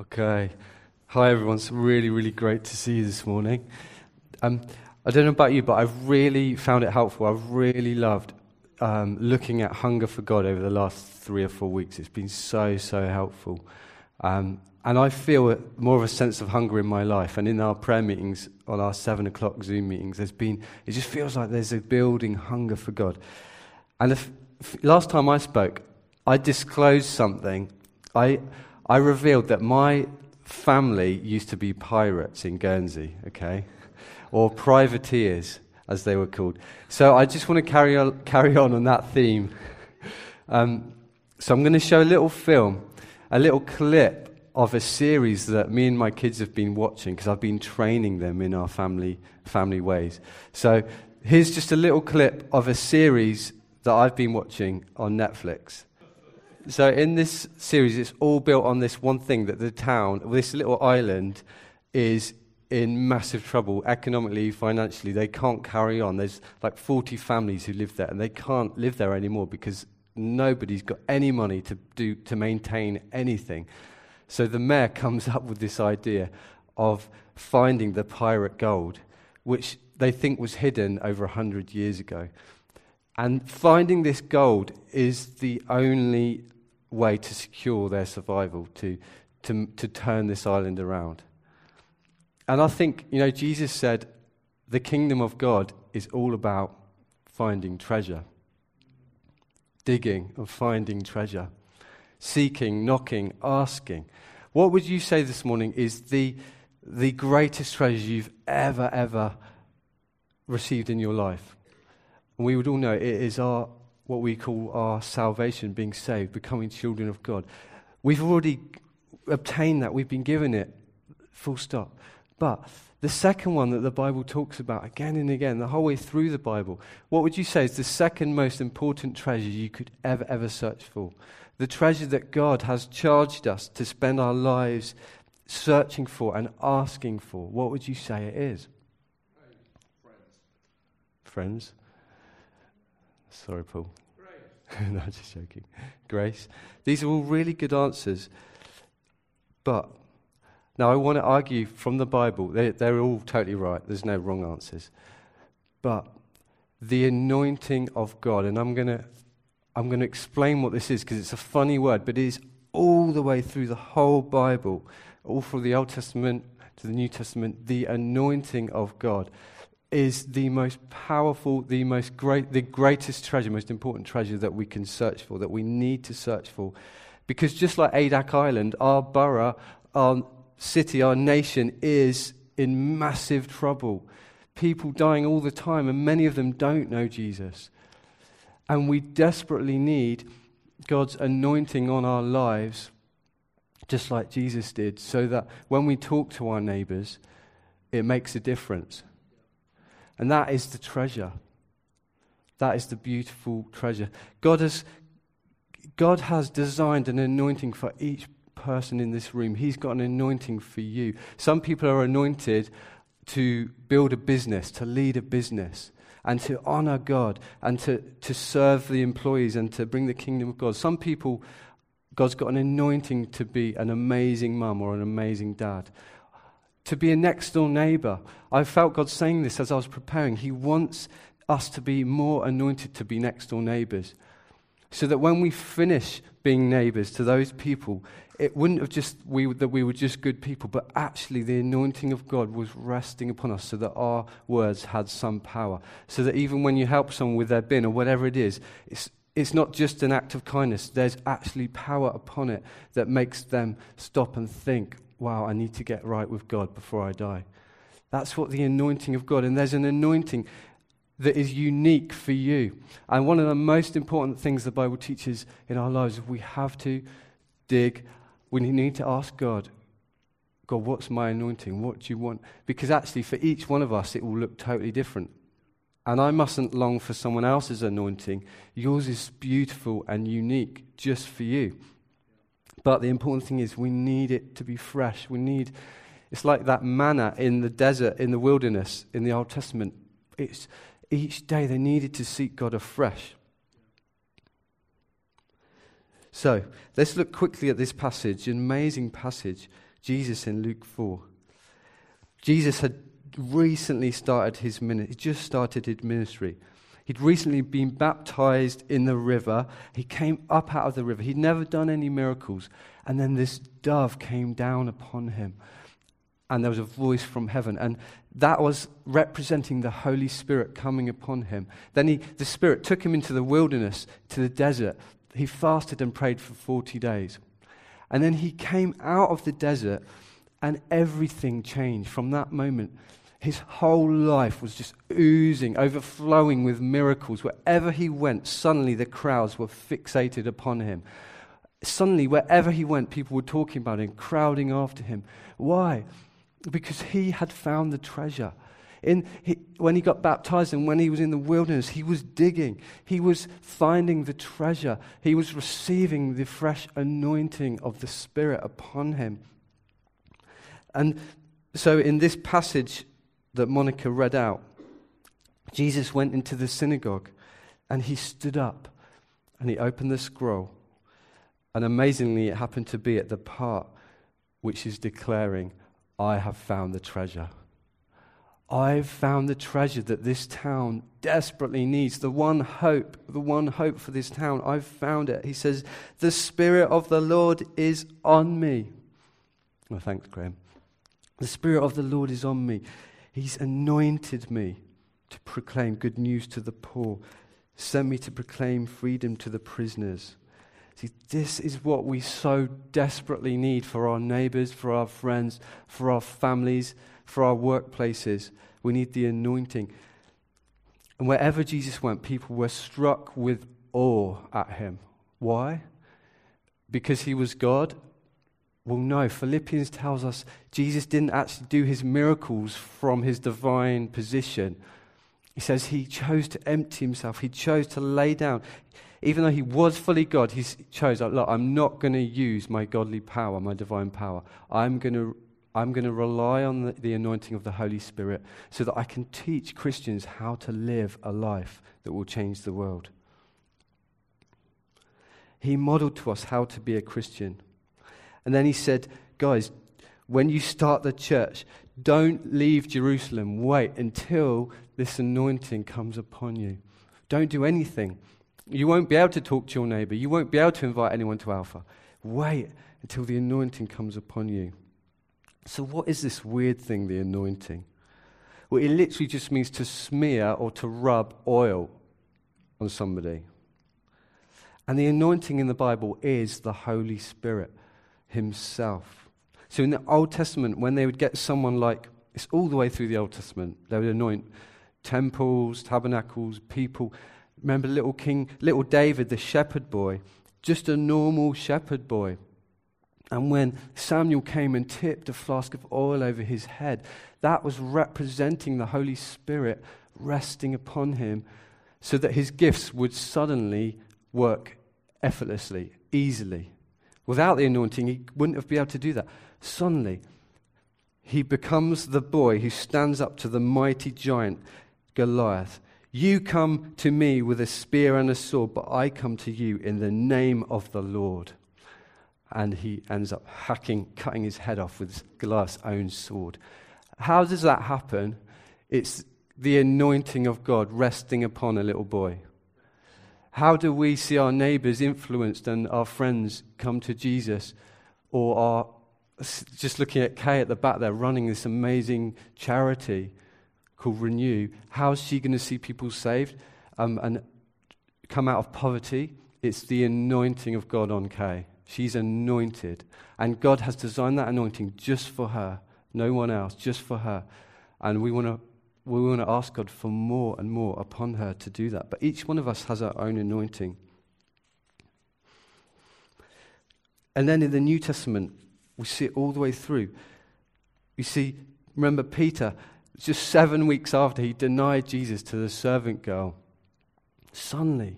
Okay. Hi, everyone. It's really, really great to see you this morning. Um, I don't know about you, but I've really found it helpful. I've really loved um, looking at hunger for God over the last three or four weeks. It's been so, so helpful. Um, and I feel more of a sense of hunger in my life. And in our prayer meetings, on our seven o'clock Zoom meetings, there's been, it just feels like there's a building hunger for God. And if, if, last time I spoke, I disclosed something. I, I revealed that my family used to be pirates in Guernsey, okay? Or privateers, as they were called. So I just want to carry on, carry on on that theme. Um, so I'm going to show a little film, a little clip of a series that me and my kids have been watching because I've been training them in our family, family ways. So here's just a little clip of a series that I've been watching on Netflix. So in this series, it's all built on this one thing that the town, this little island, is in massive trouble economically, financially. They can't carry on. There's like 40 families who live there, and they can't live there anymore because nobody's got any money to do to maintain anything. So the mayor comes up with this idea of finding the pirate gold, which they think was hidden over 100 years ago. And finding this gold is the only way to secure their survival, to, to, to turn this island around. And I think, you know, Jesus said the kingdom of God is all about finding treasure, digging and finding treasure seeking, knocking, asking. What would you say this morning is the, the greatest treasure you've ever, ever received in your life? And we would all know it is our, what we call our salvation, being saved, becoming children of God. We've already obtained that, we've been given it, full stop. But the second one that the Bible talks about again and again, the whole way through the Bible, what would you say is the second most important treasure you could ever, ever search for? the treasure that God has charged us to spend our lives searching for and asking for, what would you say it is? Friends. Friends? Sorry, Paul. Grace. no, just joking. Grace. These are all really good answers. But now I want to argue from the Bible, they're, they're all totally right. There's no wrong answers. But the anointing of God, and I'm going to I'm going to explain what this is because it's a funny word, but it is all the way through the whole Bible, all from the Old Testament to the New Testament. The anointing of God is the most powerful, the most great, the greatest treasure, most important treasure that we can search for, that we need to search for. Because just like Adak Island, our borough, our city, our nation is in massive trouble. People dying all the time, and many of them don't know Jesus. And we desperately need God's anointing on our lives, just like Jesus did, so that when we talk to our neighbors, it makes a difference. And that is the treasure. That is the beautiful treasure. God has, God has designed an anointing for each person in this room. He's got an anointing for you. Some people are anointed to build a business, to lead a business and to honor God and to, to serve the employees and to bring the kingdom of God. Some people, God's got an anointing to be an amazing mum or an amazing dad. To be a next door neighbor. I felt God saying this as I was preparing. He wants us to be more anointed to be next door neighbors. So that when we finish being neighbors to those people, it wouldn't have just we, that we were just good people, but actually the anointing of God was resting upon us so that our words had some power. So that even when you help someone with their bin or whatever it is, it's, it's not just an act of kindness. There's actually power upon it that makes them stop and think, wow, I need to get right with God before I die. That's what the anointing of God, and there's an anointing that is unique for you. And one of the most important things the Bible teaches in our lives is we have to dig we need to ask God, God, what's my anointing? What do you want? Because actually, for each one of us, it will look totally different. And I mustn't long for someone else's anointing. Yours is beautiful and unique just for you. But the important thing is, we need it to be fresh. We need, it's like that manna in the desert, in the wilderness, in the Old Testament. It's, each day they needed to seek God afresh. So let's look quickly at this passage, an amazing passage. Jesus in Luke 4. Jesus had recently started his ministry, he just started his ministry. He'd recently been baptized in the river. He came up out of the river. He'd never done any miracles. And then this dove came down upon him. And there was a voice from heaven. And that was representing the Holy Spirit coming upon him. Then he, the Spirit took him into the wilderness, to the desert. He fasted and prayed for 40 days. And then he came out of the desert, and everything changed from that moment. His whole life was just oozing, overflowing with miracles. Wherever he went, suddenly the crowds were fixated upon him. Suddenly, wherever he went, people were talking about him, crowding after him. Why? Because he had found the treasure. In, he, when he got baptized and when he was in the wilderness, he was digging. He was finding the treasure. He was receiving the fresh anointing of the Spirit upon him. And so, in this passage, that Monica read out, Jesus went into the synagogue and he stood up and he opened the scroll. And amazingly, it happened to be at the part which is declaring, I have found the treasure. I've found the treasure that this town desperately needs. The one hope, the one hope for this town. I've found it. He says, The Spirit of the Lord is on me. Well, thanks, Graham. The Spirit of the Lord is on me. He's anointed me to proclaim good news to the poor, sent me to proclaim freedom to the prisoners. See, this is what we so desperately need for our neighbors, for our friends, for our families, for our workplaces. We need the anointing. And wherever Jesus went, people were struck with awe at him. Why? Because he was God well, no, Philippians tells us Jesus didn't actually do his miracles from his divine position. He says he chose to empty himself, he chose to lay down. Even though he was fully God, he chose, look, I'm not going to use my godly power, my divine power. I'm going to, I'm going to rely on the, the anointing of the Holy Spirit so that I can teach Christians how to live a life that will change the world. He modeled to us how to be a Christian. And then he said, Guys, when you start the church, don't leave Jerusalem. Wait until this anointing comes upon you. Don't do anything. You won't be able to talk to your neighbor. You won't be able to invite anyone to Alpha. Wait until the anointing comes upon you. So, what is this weird thing, the anointing? Well, it literally just means to smear or to rub oil on somebody. And the anointing in the Bible is the Holy Spirit himself. So in the Old Testament, when they would get someone like, it's all the way through the Old Testament, they would anoint temples, tabernacles, people. Remember little King, little David, the shepherd boy, just a normal shepherd boy. And when Samuel came and tipped a flask of oil over his head, that was representing the Holy Spirit resting upon him so that his gifts would suddenly work effortlessly, easily. Without the anointing, he wouldn't have been able to do that. Suddenly, he becomes the boy who stands up to the mighty giant Goliath. You come to me with a spear and a sword, but I come to you in the name of the Lord. And he ends up hacking, cutting his head off with Goliath's own sword. How does that happen? It's the anointing of God resting upon a little boy. How do we see our neighbors influenced and our friends come to Jesus? Or are just looking at Kay at the back there running this amazing charity called Renew. How's she going to see people saved um, and come out of poverty? It's the anointing of God on Kay. She's anointed. And God has designed that anointing just for her, no one else, just for her. And we want to we want to ask God for more and more upon her to do that. But each one of us has our own anointing. And then in the New Testament, we see it all the way through. You see, remember Peter, just seven weeks after he denied Jesus to the servant girl, suddenly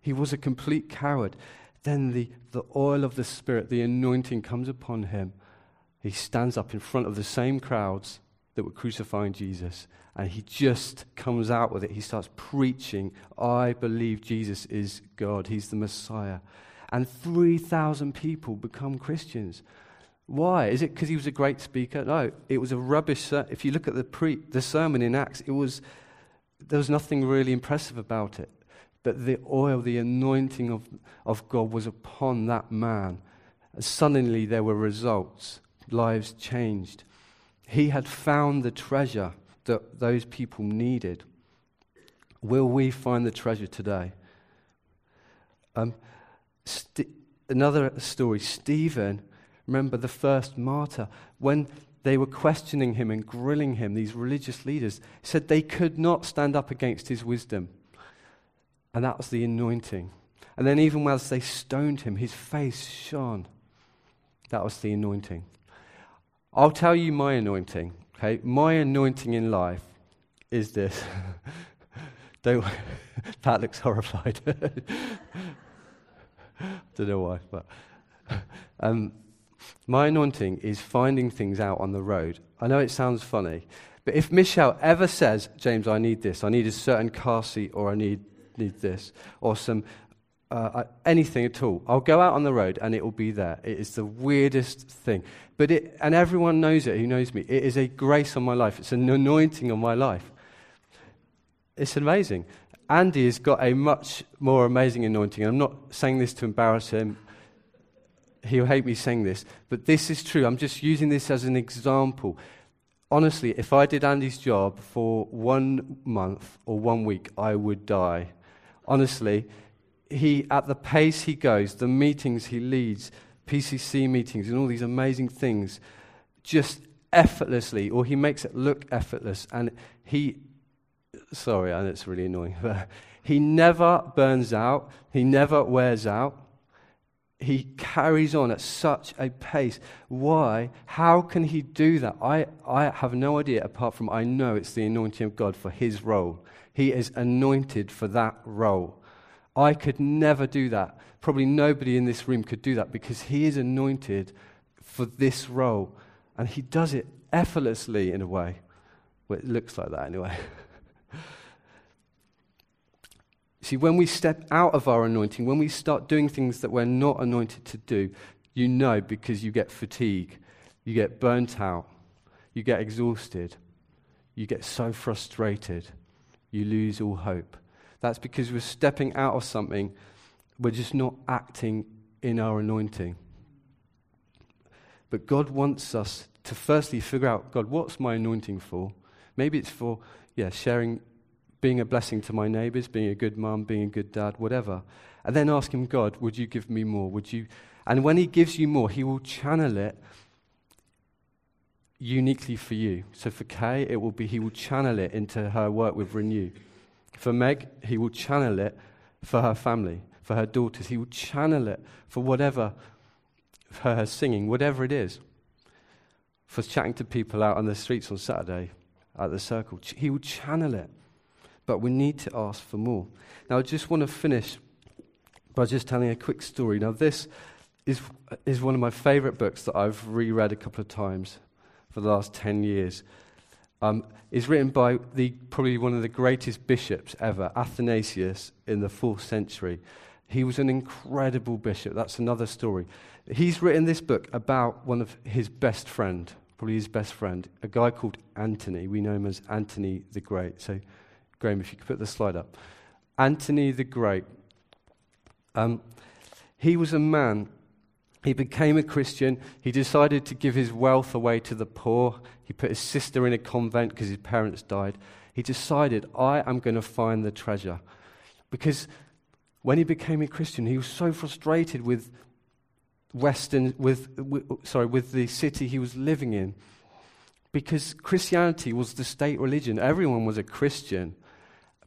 he was a complete coward. Then the, the oil of the Spirit, the anointing comes upon him. He stands up in front of the same crowds that were crucifying Jesus and he just comes out with it. He starts preaching, I believe Jesus is God, he's the Messiah. And 3,000 people become Christians. Why? Is it because he was a great speaker? No, it was a rubbish. Ser- if you look at the, pre- the sermon in Acts, it was, there was nothing really impressive about it. But the oil, the anointing of, of God was upon that man. And suddenly there were results, lives changed. He had found the treasure that those people needed. Will we find the treasure today? Um, st- another story Stephen, remember the first martyr, when they were questioning him and grilling him, these religious leaders said they could not stand up against his wisdom. And that was the anointing. And then, even whilst they stoned him, his face shone. That was the anointing. I'll tell you my anointing. Okay, my anointing in life is this. Don't. Pat looks horrified. Don't know why, but um, my anointing is finding things out on the road. I know it sounds funny, but if Michelle ever says, "James, I need this. I need a certain car seat, or I need need this, or some uh, anything at all. I'll go out on the road and it will be there. It is the weirdest thing. But it, and everyone knows it who knows me. It is a grace on my life, it's an anointing on my life. It's amazing. Andy has got a much more amazing anointing. I'm not saying this to embarrass him. He'll hate me saying this, but this is true. I'm just using this as an example. Honestly, if I did Andy's job for one month or one week, I would die. Honestly, he, at the pace he goes, the meetings he leads, PCC meetings, and all these amazing things, just effortlessly, or he makes it look effortless. And he, sorry, and it's really annoying, but he never burns out, he never wears out. He carries on at such a pace. Why? How can he do that? I, I have no idea, apart from I know it's the anointing of God for his role. He is anointed for that role. I could never do that. Probably nobody in this room could do that because he is anointed for this role. And he does it effortlessly in a way. Well, it looks like that anyway. See, when we step out of our anointing, when we start doing things that we're not anointed to do, you know because you get fatigue, you get burnt out, you get exhausted, you get so frustrated, you lose all hope. That's because we're stepping out of something, we're just not acting in our anointing. But God wants us to firstly figure out God, what's my anointing for? Maybe it's for, yeah, sharing, being a blessing to my neighbors, being a good mum, being a good dad, whatever. And then ask Him, God, would you give me more? Would you? And when He gives you more, He will channel it uniquely for you. So for Kay, it will be He will channel it into her work with Renew. For Meg, he will channel it for her family, for her daughters. He will channel it for whatever, for her singing, whatever it is. For chatting to people out on the streets on Saturday at the circle. He will channel it. But we need to ask for more. Now, I just want to finish by just telling a quick story. Now, this is, is one of my favorite books that I've reread a couple of times for the last 10 years um, is written by the, probably one of the greatest bishops ever, Athanasius, in the fourth century. He was an incredible bishop. That's another story. He's written this book about one of his best friend, probably his best friend, a guy called Anthony. We know him as Anthony the Great. So, Graham, if you could put the slide up. Anthony the Great. Um, he was a man he became a Christian. He decided to give his wealth away to the poor. He put his sister in a convent because his parents died. He decided, I am going to find the treasure. Because when he became a Christian, he was so frustrated with Western, with, with, sorry, with the city he was living in. Because Christianity was the state religion. Everyone was a Christian,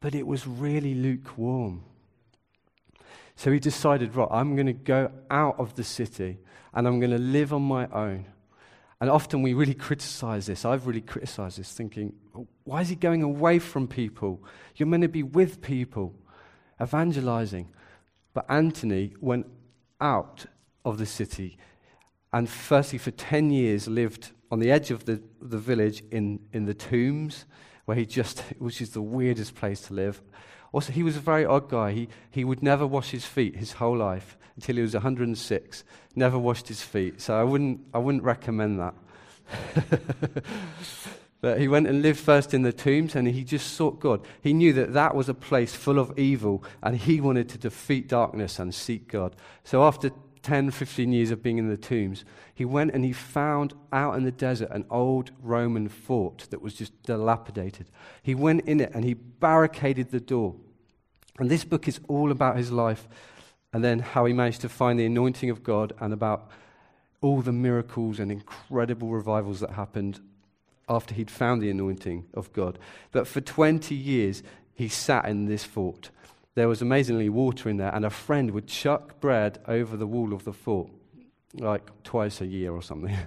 but it was really lukewarm. So he decided, right, I'm going to go out of the city and I'm going to live on my own. And often we really criticize this. I've really criticized this, thinking, why is he going away from people? You're meant to be with people, evangelizing. But Anthony went out of the city and, firstly, for 10 years lived on the edge of the, the village in, in the tombs, where he just, which is the weirdest place to live Also, he was a very odd guy. He, he would never wash his feet his whole life until he was 106. Never washed his feet. So I wouldn't, I wouldn't recommend that. but he went and lived first in the tombs and he just sought God. He knew that that was a place full of evil and he wanted to defeat darkness and seek God. So after 10, 15 years of being in the tombs, he went and he found out in the desert an old Roman fort that was just dilapidated. He went in it and he barricaded the door. And this book is all about his life and then how he managed to find the anointing of God and about all the miracles and incredible revivals that happened after he'd found the anointing of God. But for 20 years, he sat in this fort. There was amazingly water in there, and a friend would chuck bread over the wall of the fort, like twice a year or something.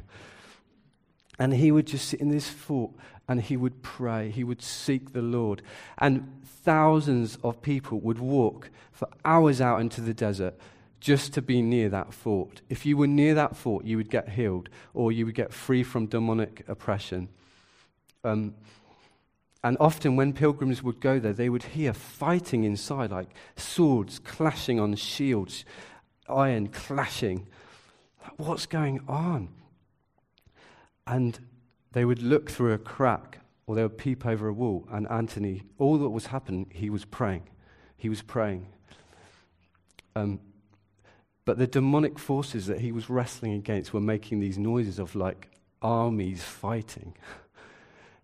and he would just sit in this fort and he would pray. He would seek the Lord. And thousands of people would walk for hours out into the desert just to be near that fort. If you were near that fort, you would get healed or you would get free from demonic oppression. Um, and often, when pilgrims would go there, they would hear fighting inside, like swords clashing on shields, iron clashing. What's going on? And they would look through a crack or they would peep over a wall, and Anthony, all that was happening, he was praying. He was praying. Um, but the demonic forces that he was wrestling against were making these noises of like armies fighting.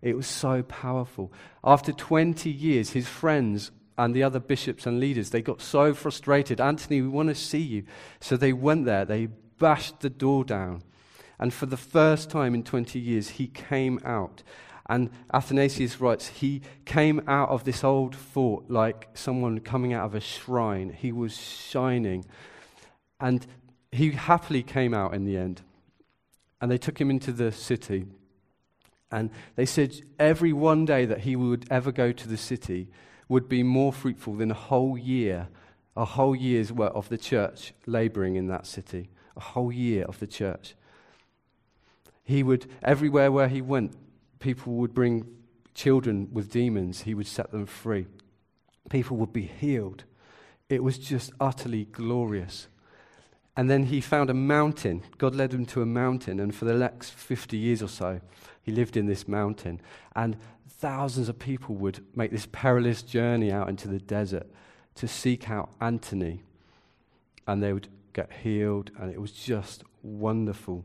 It was so powerful. After 20 years, his friends and the other bishops and leaders, they got so frustrated. Anthony, we want to see you. So they went there, they bashed the door down. And for the first time in 20 years, he came out. And Athanasius writes, he came out of this old fort like someone coming out of a shrine. He was shining. And he happily came out in the end. And they took him into the city. And they said every one day that he would ever go to the city would be more fruitful than a whole year, a whole year's work of the church laboring in that city, a whole year of the church. He would, everywhere where he went, people would bring children with demons, he would set them free. People would be healed. It was just utterly glorious. And then he found a mountain. God led him to a mountain, and for the next 50 years or so, he lived in this mountain. And thousands of people would make this perilous journey out into the desert to seek out Anthony. And they would get healed, and it was just wonderful.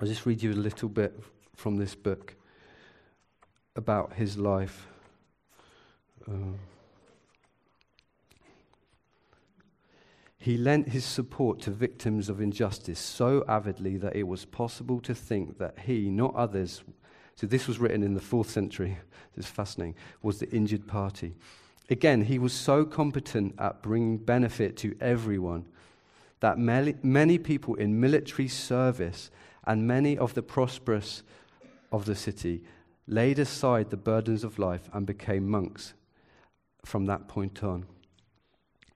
I'll just read you a little bit from this book about his life. Uh, He lent his support to victims of injustice so avidly that it was possible to think that he, not others, so this was written in the fourth century, it's fascinating, was the injured party. Again, he was so competent at bringing benefit to everyone that many people in military service and many of the prosperous of the city laid aside the burdens of life and became monks from that point on.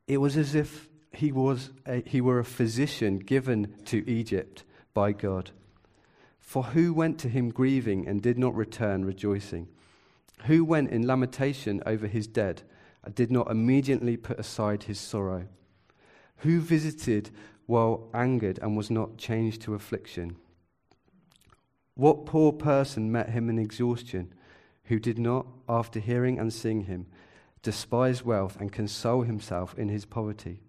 It was as if he, was a, he were a physician given to Egypt by God. For who went to him grieving and did not return rejoicing? Who went in lamentation over his dead and did not immediately put aside his sorrow? Who visited while angered and was not changed to affliction? What poor person met him in exhaustion who did not, after hearing and seeing him, despise wealth and console himself in his poverty?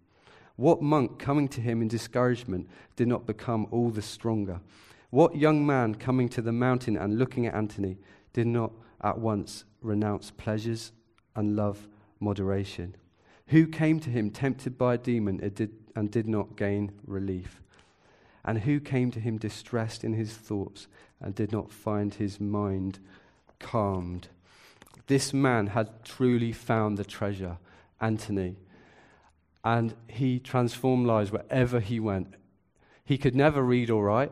What monk coming to him in discouragement did not become all the stronger? What young man coming to the mountain and looking at Antony did not at once renounce pleasures and love moderation? Who came to him tempted by a demon and did not gain relief? And who came to him distressed in his thoughts and did not find his mind calmed? This man had truly found the treasure, Anthony and he transformed lives wherever he went. He could never read or write.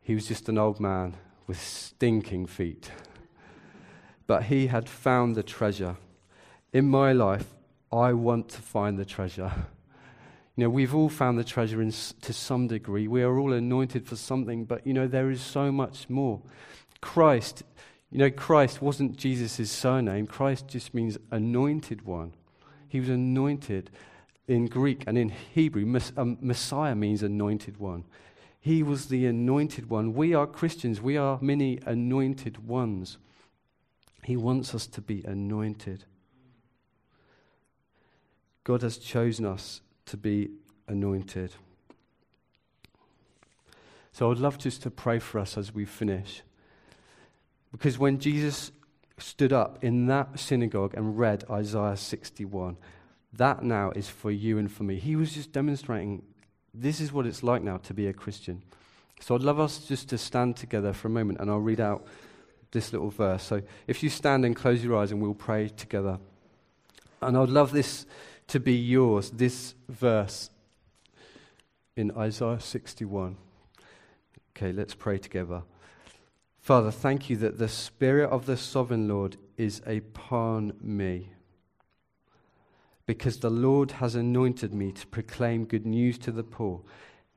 He was just an old man with stinking feet. But he had found the treasure. In my life, I want to find the treasure. You know, we've all found the treasure in, to some degree. We are all anointed for something, but you know, there is so much more. Christ, you know, Christ wasn't Jesus' surname. Christ just means anointed one. he was anointed in Greek and in Hebrew. Mess- um, Messiah means anointed one. He was the anointed one. We are Christians, we are many anointed ones. He wants us to be anointed. God has chosen us to be anointed. So I'd love just to pray for us as we finish. Because when Jesus stood up in that synagogue and read Isaiah 61, that now is for you and for me. He was just demonstrating this is what it's like now to be a Christian. So I'd love us just to stand together for a moment and I'll read out this little verse. So if you stand and close your eyes and we'll pray together. And I'd love this to be yours, this verse in Isaiah 61. Okay, let's pray together. Father, thank you that the Spirit of the Sovereign Lord is upon me. Because the Lord has anointed me to proclaim good news to the poor.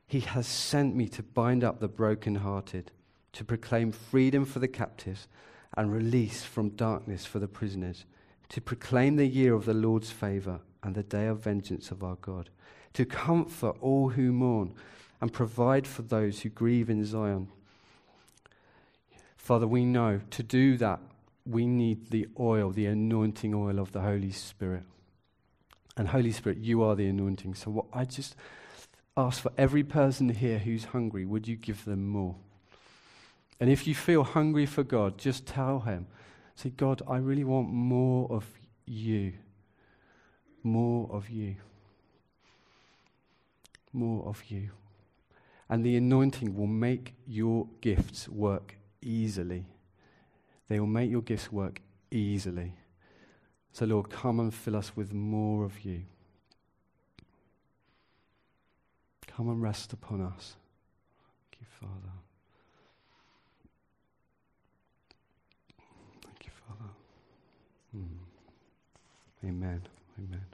He has sent me to bind up the brokenhearted, to proclaim freedom for the captives and release from darkness for the prisoners, to proclaim the year of the Lord's favor and the day of vengeance of our God, to comfort all who mourn and provide for those who grieve in Zion Father, we know to do that, we need the oil, the anointing oil of the Holy Spirit. And Holy Spirit, you are the anointing. So what I just ask for every person here who's hungry, would you give them more? And if you feel hungry for God, just tell him. Say, God, I really want more of you. More of you. More of you. And the anointing will make your gifts work easily. They will make your gifts work easily. So, Lord, come and fill us with more of you. Come and rest upon us. Thank you, Father. Thank you, Father. Mm. Amen. Amen.